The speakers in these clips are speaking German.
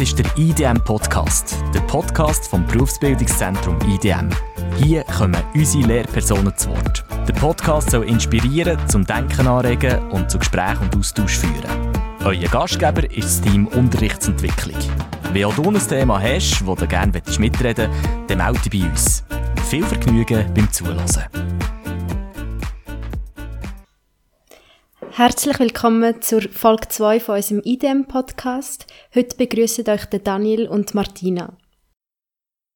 Das ist der IDM Podcast, der Podcast vom Berufsbildungszentrum IDM. Hier kommen unsere Lehrpersonen zu Wort. Der Podcast soll inspirieren, zum Denken anregen und zu Gespräch und Austausch führen. Euer Gastgeber ist das Team Unterrichtsentwicklung. Wenn auch du ein Thema hast, wo du gerne mitreden willst, dann melde dich bei uns. Viel Vergnügen beim Zuhören. Herzlich willkommen zur Folge 2 von unserem IDEM-Podcast. Heute begrüßen euch der Daniel und Martina.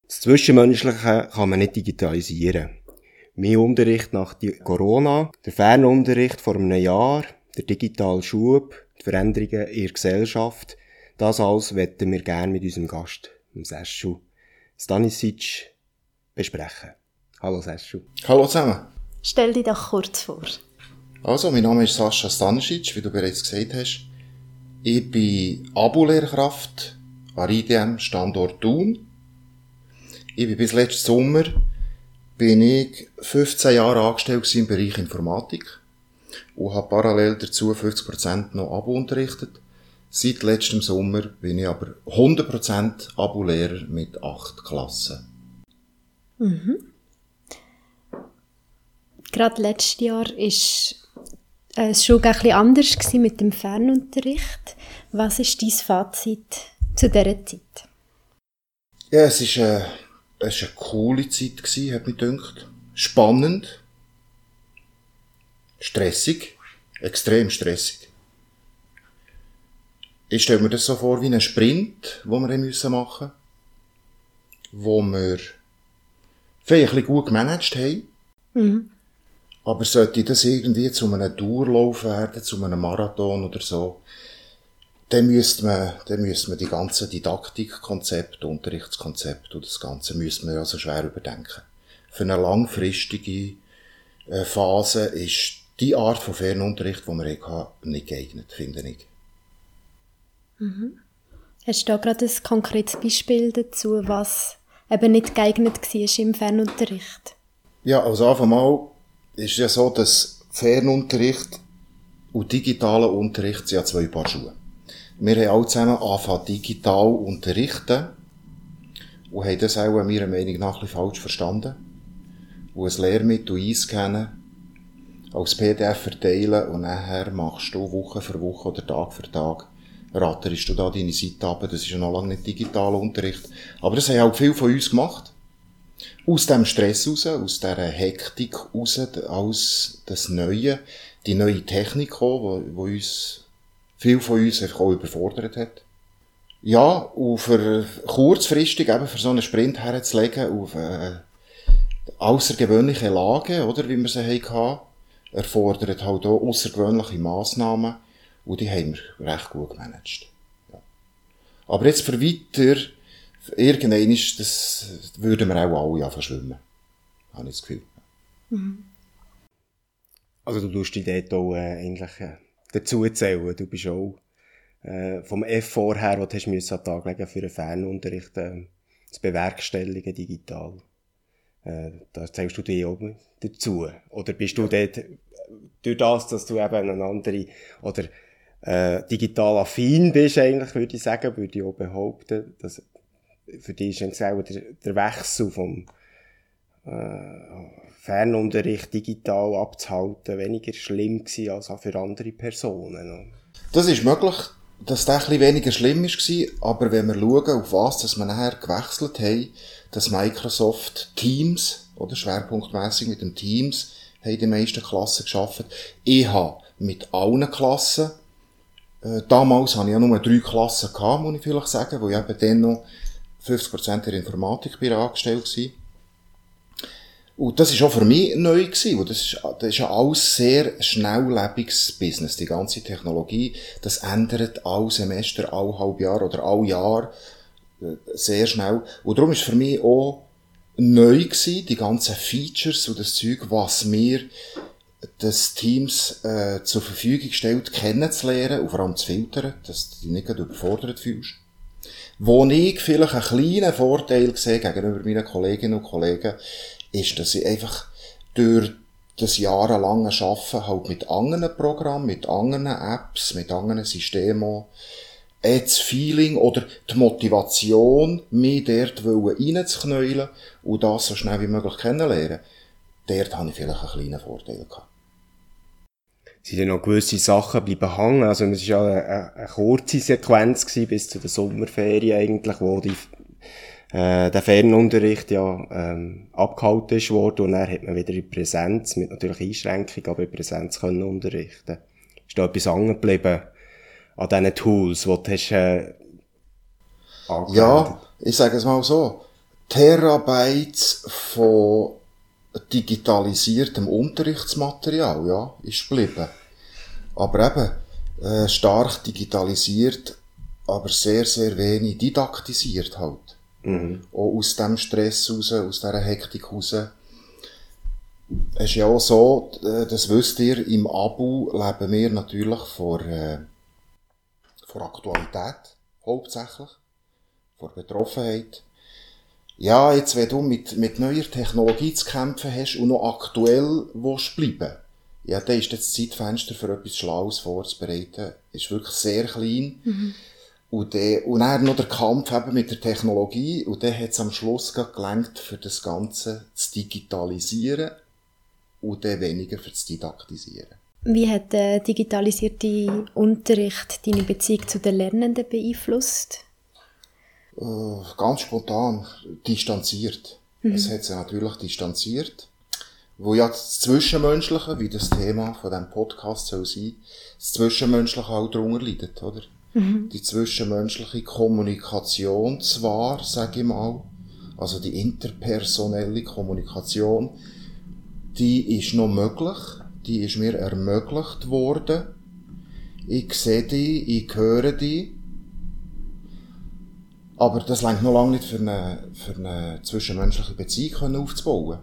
Das Zwischenmenschliche kann man nicht digitalisieren. Mein Unterricht nach Corona, der Fernunterricht vor einem Jahr, der digitale Schub, die Veränderungen in der Gesellschaft, das alles möchten wir gerne mit unserem Gast, dem Seschu Stanisic, besprechen. Hallo Seschu. Hallo zusammen. Stell dich doch kurz vor. Also, mein Name ist Sascha Stanisic, wie du bereits gesagt hast. Ich bin Abo-Lehrkraft an IDM Standort Thun. Ich bin bis letzten Sommer bin ich 15 Jahre angestellt im Bereich Informatik und habe parallel dazu 50% noch Abo unterrichtet. Seit letztem Sommer bin ich aber 100% Abo-Lehrer mit 8 Klassen. Mhm. Gerade letztes Jahr ist es schon ein bisschen anders mit dem Fernunterricht. Was ist dein Fazit zu dieser Zeit? Ja, es ist, äh, es ist eine coole Zeit gewesen, hat mich gedacht. Spannend. Stressig. Extrem stressig. Ich stelle mir das so vor wie einen Sprint, den wir machen müssen. Wo wir vielleicht ein bisschen gut gemanagt haben. Mhm. Aber sollte das irgendwie zu einem Durlauf werden, zu einem Marathon oder so, dann müsste man, dann müsste man die ganzen Didaktikkonzepte, Unterrichtskonzepte und das Ganze müsste man also schwer überdenken. Für eine langfristige äh, Phase ist die Art von Fernunterricht, die wir hatten, nicht geeignet, finde ich. Mhm. Hast du da gerade ein konkretes Beispiel dazu, was eben nicht geeignet war im Fernunterricht? Ja, also einfach mal ist ja so, dass Fernunterricht und digitaler Unterricht sind ja zwei Paar Schuhe. Wir haben alle zusammen angefangen digital unterrichten und haben das auch meiner Meinung nach ein bisschen falsch verstanden. Und ein Lehrmittel einscannen, als PDF verteilen und nachher machst du Woche für Woche oder Tag für Tag ratterst du da deine Seite ab. Das ist ja noch lange nicht digitaler Unterricht. Aber das haben auch viele von uns gemacht aus dem Stress raus, aus dieser Hektik raus, aus das Neue, die neue Technik wo, wo uns, viel von uns einfach auch überfordert hat. Ja, und für kurzfristig eben für so einen Sprint herzulegen, auf äh, außergewöhnliche Lagen, oder, wie wir sie hatten, erfordert halt auch außergewöhnliche Massnahmen, und die haben wir recht gut gemanagt. Ja. Aber jetzt für weiter, irgendwann ist das, würden wir auch alle verschwimmen. Habe ich das Gefühl. Mhm. Also du tust dich dort auch äh, eigentlich äh, dazu zählen. Du bist auch äh, vom F vorher, was du hast müssen an Tag legen für einen Fernunterricht äh, zu bewerkstelligen digital. Äh, da zählst du dich auch dazu. Oder bist du dort, durch das, dass du eben eine andere, oder äh, digital affin bist eigentlich, würde ich sagen, würde ich auch behaupten, dass für dich ist der, der Wechsel vom äh, Fernunterricht digital abzuhalten weniger schlimm gewesen als auch für andere Personen. Das ist möglich, dass das ein weniger schlimm war, aber wenn wir schauen, auf was dass wir nachher gewechselt haben, dass Microsoft Teams, oder schwerpunktmäßig mit dem Teams, haben die meisten Klassen geschafft. Ich habe mit allen Klassen, äh, damals hatte ich ja nur drei Klassen gehabt, muss ich vielleicht sagen, wo ich eben dann noch 50% der Informatik bei angestellt gewesen. Und das war auch für mich neu gewesen, das ist, das ist alles sehr schnelllebiges Business, die ganze Technologie. Das ändert all Semester, all halb Jahr oder all Jahr äh, sehr schnell. Und darum ist für mich auch neu gewesen, die ganzen Features und das Zeug, was mir des Teams äh, zur Verfügung stellt, kennenzulernen und vor allem zu filtern, dass du dich nicht überfordert fühlst. Wo ich vielleicht einen kleinen Vorteil sehe gegenüber meinen Kolleginnen und Kollegen, ist, dass ich einfach durch das jahrelange Arbeiten halt mit anderen Programmen, mit anderen Apps, mit anderen Systemen das Feeling oder die Motivation, mich dort reinzuknäulen und das so schnell wie möglich kennenlernen. Dort habe ich vielleicht einen kleinen Vorteil gehabt. Sind ja noch gewisse Sachen bleiben hängen? Also, es war ja eine, eine kurze Sequenz gewesen, bis zu der Sommerferien eigentlich, wo die, äh, der Fernunterricht ja, ähm, abgehalten ist worden und dann hat man wieder in Präsenz, mit natürlich Einschränkungen, aber in Präsenz können unterrichten. Ist da etwas hängen geblieben? an diesen Tools, die du hast, äh, Ja, ich sage es mal so. Terabytes von digitalisiertem Unterrichtsmaterial, ja, ist geblieben. Aber eben, äh, stark digitalisiert, aber sehr, sehr wenig didaktisiert halt. Mhm. Auch aus dem Stress raus, aus dieser Hektik raus. Es ist ja auch so, äh, das wisst ihr, im Abu leben wir natürlich vor, äh, vor Aktualität, hauptsächlich, vor Betroffenheit. Ja, jetzt, wenn du mit, mit neuer Technologie zu kämpfen hast und noch aktuell willst bleiben, ja, dann ist das Zeitfenster für etwas Schlaues vorzubereiten, ist wirklich sehr klein. Mhm. Und, der, und dann noch der Kampf eben mit der Technologie, und dann hat es am Schluss gelangt, für das Ganze zu digitalisieren und dann weniger für das Didaktisieren. Wie hat der digitalisierte Unterricht deine Beziehung zu den Lernenden beeinflusst? Äh, ganz spontan, distanziert. Mhm. Es hat sich natürlich distanziert. Wo ja das Zwischenmenschliche, wie das Thema von diesem Podcast soll sein, das Zwischenmenschliche auch darunter leidet, oder? Mhm. Die zwischenmenschliche Kommunikation zwar, sage ich mal, also die interpersonelle Kommunikation, die ist noch möglich, die ist mir ermöglicht worden. Ich sehe die, ich höre die. Aber das längt noch lange nicht für eine, für eine zwischenmenschliche Beziehung aufzubauen.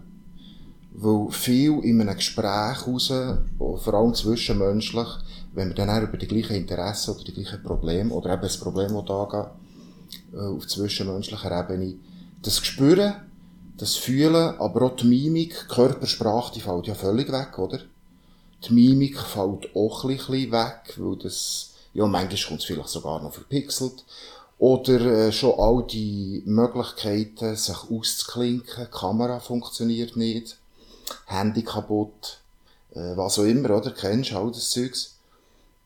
Weil viel in einem Gespräch raus, vor allem zwischenmenschlich, wenn wir dann auch über die gleichen Interessen oder die gleichen Probleme, oder eben das Problem, das da geht, äh, auf zwischenmenschlicher Ebene, das Spüren, das Fühlen, aber auch die Mimik, die Körpersprache, die fällt ja völlig weg, oder? Die Mimik fällt auch ein bisschen weg, weil das, ja, manchmal kommt es vielleicht sogar noch verpixelt. Oder äh, schon all die Möglichkeiten, sich auszuklinken, die Kamera funktioniert nicht, Handy kaputt, äh, was auch immer, oder? Kennst du all das Zeugs?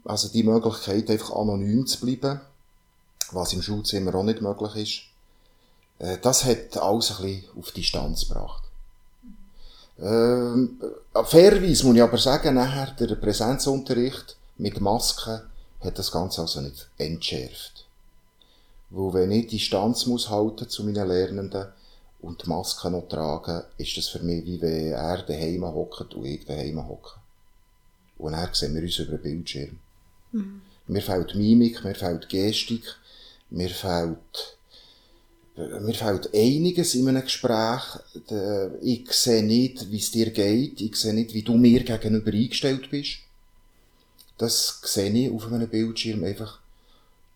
Also die Möglichkeit, einfach anonym zu bleiben, was im Schulzimmer auch nicht möglich ist, äh, das hat alles ein bisschen auf Distanz gebracht. Ähm, fairerweise muss ich aber sagen, nachher der Präsenzunterricht mit Masken hat das Ganze also nicht entschärft. Wo wenn ich Distanz muss halten zu meinen Lernenden und die Maske noch tragen, ist das für mich wie wenn er daheim hockt und ich daheim hocke. Und dann sehen wir uns über den Bildschirm. Mhm. Mir fehlt Mimik, mir fehlt Gestik, mir fehlt mir fehlt einiges in einem Gespräch. Ich sehe nicht, wie es dir geht. Ich sehe nicht, wie du mir gegenüber eingestellt bist. Das sehe ich auf einem Bildschirm einfach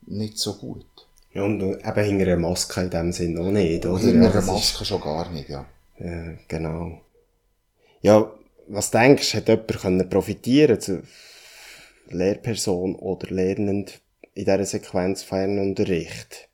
nicht so gut. Ja, und eben hinter einer Maske in dem Sinne auch nicht, oder? Hinter einer Maske ist... schon gar nicht, ja. Ja, genau. Ja, was denkst du, hat jemand können profitieren zu Lehrperson oder Lernend in dieser Sequenz Fernunterricht?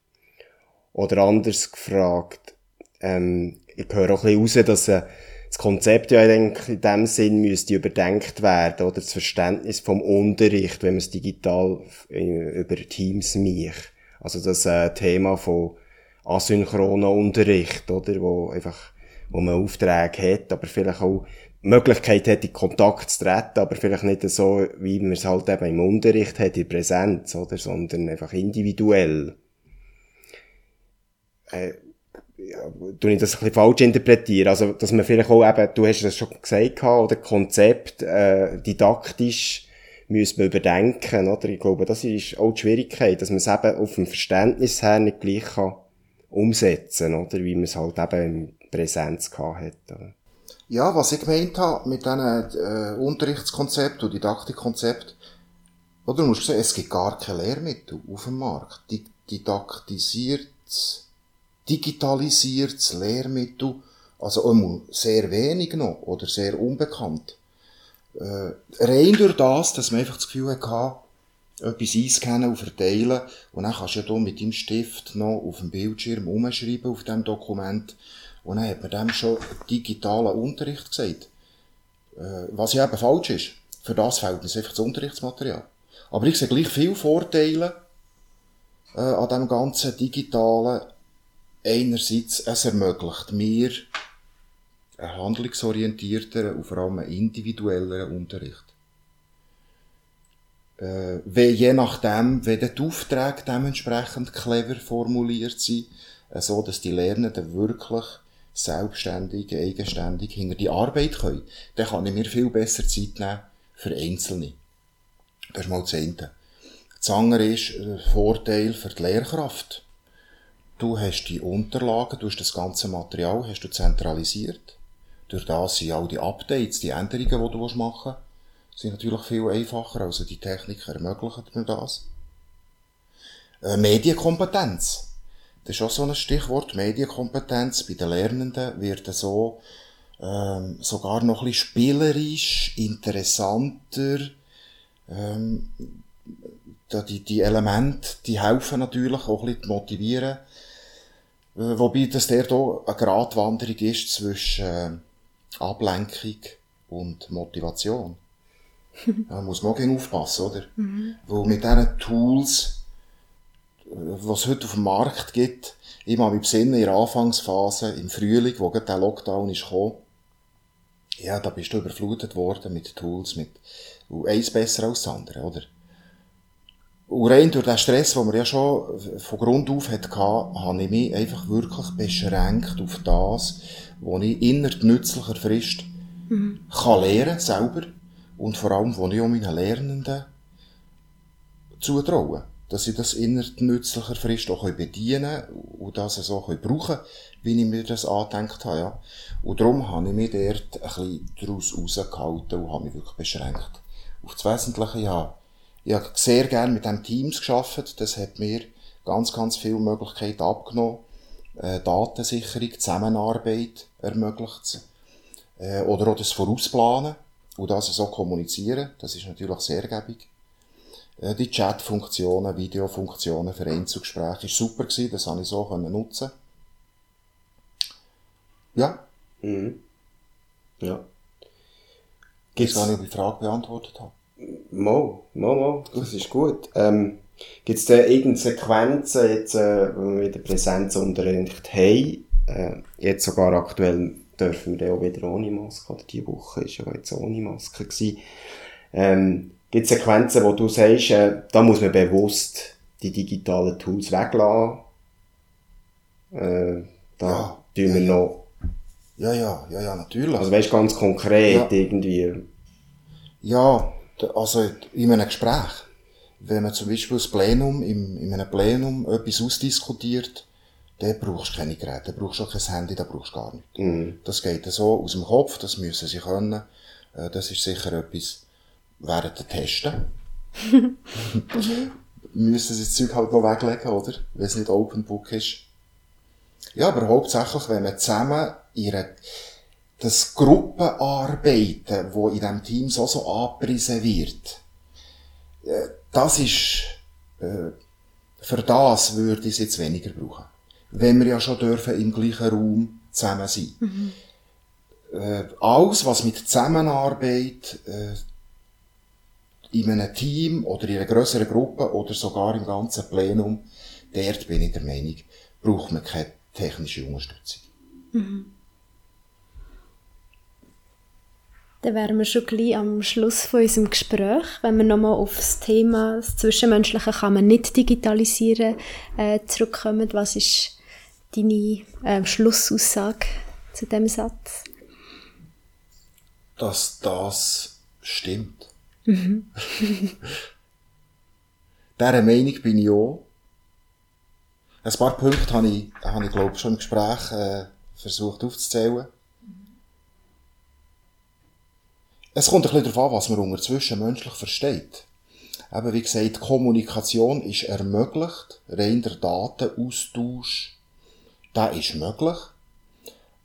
Oder anders gefragt, ähm, ich höre auch ein bisschen raus, dass äh, das Konzept ja eigentlich in dem Sinn müsste überdenkt werden, oder das Verständnis vom Unterricht, wenn man es digital äh, über Teams macht. Also das äh, Thema von asynchroner Unterricht, oder, wo einfach, wo man Aufträge hat, aber vielleicht auch Möglichkeit hat, in Kontakt zu treten, aber vielleicht nicht so, wie man es halt eben im Unterricht hat, in Präsenz, oder, sondern einfach individuell. Äh, ja, tue ich das ein bisschen falsch interpretieren. Also, dass man vielleicht auch eben, du hast das schon gesagt, oder? Konzept, äh, didaktisch müssen wir überdenken, oder? Ich glaube, das ist auch die Schwierigkeit, dass man es eben auf dem Verständnis her nicht gleich kann umsetzen, oder? Wie man es halt eben in Präsenz gehabt hat, oder? Ja, was ich gemeint habe mit diesen äh, Unterrichtskonzept und Didaktikkonzept, oder du musst sagen, es gibt gar kein Lehrmittel auf dem Markt. Die didaktisiert digitalisiertes Lehrmittel, also immer sehr wenig noch oder sehr unbekannt. Äh, rein durch das, dass man einfach das Gefühl hatte, etwas einscannen und verteilen und dann kannst du ja hier mit deinem Stift noch auf dem Bildschirm umschreiben auf dem Dokument und dann hat man dem schon digitalen Unterricht gesagt. Äh, was ja eben falsch ist. Für das fehlt uns einfach das Unterrichtsmaterial. Aber ich sehe gleich viele Vorteile äh, an dem ganzen digitalen. Einerseits, es ermöglicht mir einen handlungsorientierteren und vor allem einen individuelleren Unterricht. Äh, wenn je nachdem, wenn die Aufträge dementsprechend clever formuliert sind, äh, so dass die Lernenden wirklich selbstständig, eigenständig hinter die Arbeit können, dann kann ich mir viel besser Zeit nehmen für Einzelne. Das ist mal das eine. Das andere ist ein Vorteil für die Lehrkraft. Du hast die Unterlagen, du hast das ganze Material, hast du zentralisiert. Durch das sind all die Updates, die Änderungen, die du machen willst, sind natürlich viel einfacher. Also die Technik ermöglicht mir das. Äh, Medienkompetenz. Das ist auch so ein Stichwort. Medienkompetenz bei den Lernenden wird so ähm, sogar noch ein bisschen spielerisch, interessanter. Ähm, die, die Elemente, die helfen natürlich auch ein bisschen zu motivieren. Äh, wobei das der hier eine Gratwanderung ist zwischen äh, Ablenkung und Motivation. da muss man auch aufpassen, oder? Mhm. Weil mit diesen Tools, äh, was es heute auf dem Markt gibt, ich habe mich besinnen, in der Anfangsphase, im Frühling, wo gerade der Lockdown ist gekommen, ja, da bist du überflutet worden mit Tools, mit, und eins besser als das andere, oder? Und rein durch den Stress, den man ja schon von Grund auf hatte, habe ich mich einfach wirklich beschränkt auf das, was ich innerhalb nützlicher Frist mhm. kann lernen, selber. Und vor allem, was ich auch meinen Lernenden zutraue. Dass sie das innerhalb nützlicher Frist auch bedienen können und das so brauchen können, wie ich mir das angedenkt habe. Ja. Und darum habe ich mich dort ein bisschen daraus rausgehalten und habe mich wirklich beschränkt. Auf das Wesentliche, ja ich habe sehr gerne mit dem Teams geschafft. Das hat mir ganz, ganz viele Möglichkeiten abgenommen. Äh, Datensicherung, Zusammenarbeit ermöglicht äh, Oder auch das Vorausplanen und das so kommunizieren. Das ist natürlich sehr gebig. Äh, die Chat-Funktionen, Videofunktionen für Einzelgespräche ist super gewesen. Das habe ich so können nutzen. Ja. Mhm. Ja. Gibt's... Ich weiß nicht, ob ich die Frage beantwortet habe. Mo, mo, mo, das ist gut. Ähm, Gibt es da irgendeine Sequenzen, jetzt, äh, wenn wir wieder Präsenzunterricht haben? Äh, jetzt sogar aktuell dürfen wir ja auch wieder ohne Maske, oder die Woche ist ja jetzt ohne Maske gewesen. Ähm, Gibt es Sequenzen, wo du sagst, äh, da muss man bewusst die digitalen Tools weglassen? Äh, da ja, tun wir ja, noch... Ja, ja, ja, ja, natürlich. Also weißt ganz konkret ja. irgendwie... Ja, also in einem Gespräch, wenn man zum Beispiel das Plenum, im, in einem Plenum etwas ausdiskutiert, dann brauchst du keine Geräte, dann brauchst du auch kein Handy, da brauchst du gar nichts. Mhm. Das geht so aus dem Kopf, das müssen sie können. Äh, das ist sicher etwas während der Testen. müssen sie das Zeug halt noch weglegen, oder? Wenn es nicht Open Book ist. Ja, aber hauptsächlich, wenn man zusammen ihre das Gruppenarbeiten, wo in diesem Team so, so angepriesen wird, äh, das ist, äh, für das würde ich es jetzt weniger brauchen. Wenn wir ja schon dürfen im gleichen Raum zusammen sein. Mhm. Äh, alles, was mit Zusammenarbeit äh, in einem Team oder in einer grösseren Gruppe oder sogar im ganzen Plenum, dort bin ich der Meinung, braucht man keine technische Unterstützung. Mhm. Dann wären wir schon gleich am Schluss von unserem Gespräch. Wenn wir nochmal auf das Thema das Zwischenmenschliche kann man nicht digitalisieren äh, zurückkommen. Was ist deine äh, Schlussaussage zu dem Satz? Dass das stimmt. Mhm. Dieser Meinung bin ich auch. Ein paar Punkte habe ich, habe ich glaube schon im Gespräch äh, versucht aufzuzählen. Es kommt ein bisschen darauf an, was man unter zwischenmenschlich versteht. Eben, wie gesagt, Kommunikation ist ermöglicht, rein der Datenaustausch, der ist möglich.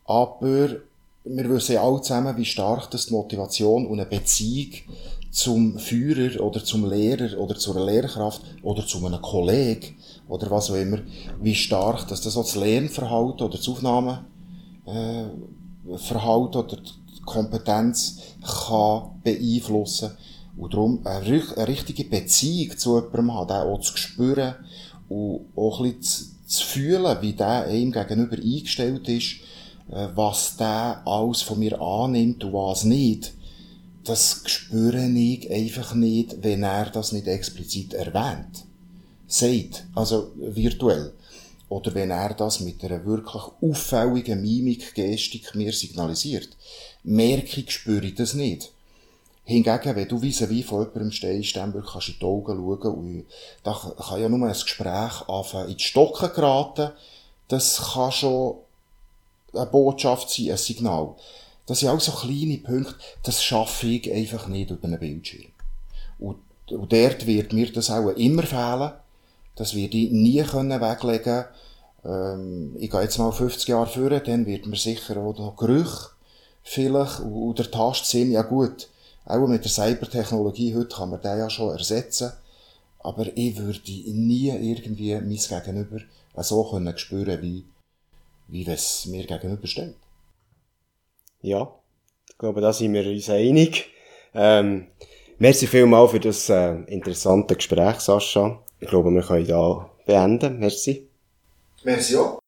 Aber wir wissen ja alle zusammen, wie stark das die Motivation und eine Beziehung zum Führer oder zum Lehrer oder zur Lehrkraft oder zu einem Kollegen oder was auch immer, wie stark dass das auch das Lernverhalten oder das Aufnahmeverhalten äh, oder Kompetenz kann beeinflussen und darum eine, eine richtige Beziehung zu jemandem haben, den auch zu spüren und auch ein bisschen zu, fühlen, wie der einem gegenüber eingestellt ist, äh, was der alles von mir annimmt und was nicht das spüre ich einfach nicht, wenn er das nicht explizit erwähnt. Sagt, also virtuell. Oder wenn er das mit einer wirklich auffälligen Mimik, Gestik mir signalisiert. Merke ich, spüre ich das nicht. Hingegen, wenn du vis wie von jemandem stehst, dann kannst du in die Augen schauen und da kann ja nur ein Gespräch anfangen, in die Stocken geraten. Das kann schon eine Botschaft sein, ein Signal. Das sind auch so kleine Punkte, das schaffe ich einfach nicht über einen Bildschirm. Und, und dort wird mir das auch immer fehlen. Das werde ich nie können weglegen ähm, Ich gehe jetzt mal 50 Jahre vor, dann wird mir sicher auch noch Gerüche vielleicht und der Tastsinn, ja gut, auch mit der Cybertechnologie heute kann man den ja schon ersetzen. Aber ich würde nie irgendwie mein Gegenüber so können spüren, wie, wie es mir gegenüber steht. Ja, ich glaube, da sind wir uns einig. Ähm, merci vielmals für das äh, interessante Gespräch, Sascha. Ich glaube, wir können da beenden. Merci. Merci auch.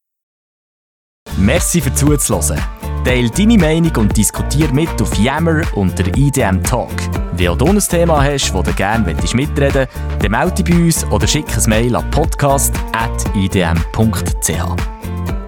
Merci für zuzuhören. Teil deine Meinung und diskutier mit auf Yammer unter IDM Talk. Wenn du ein Thema hast, das du gerne mitreden möchtest, dann melde dich bei uns oder schick ein Mail an podcast.idm.ch.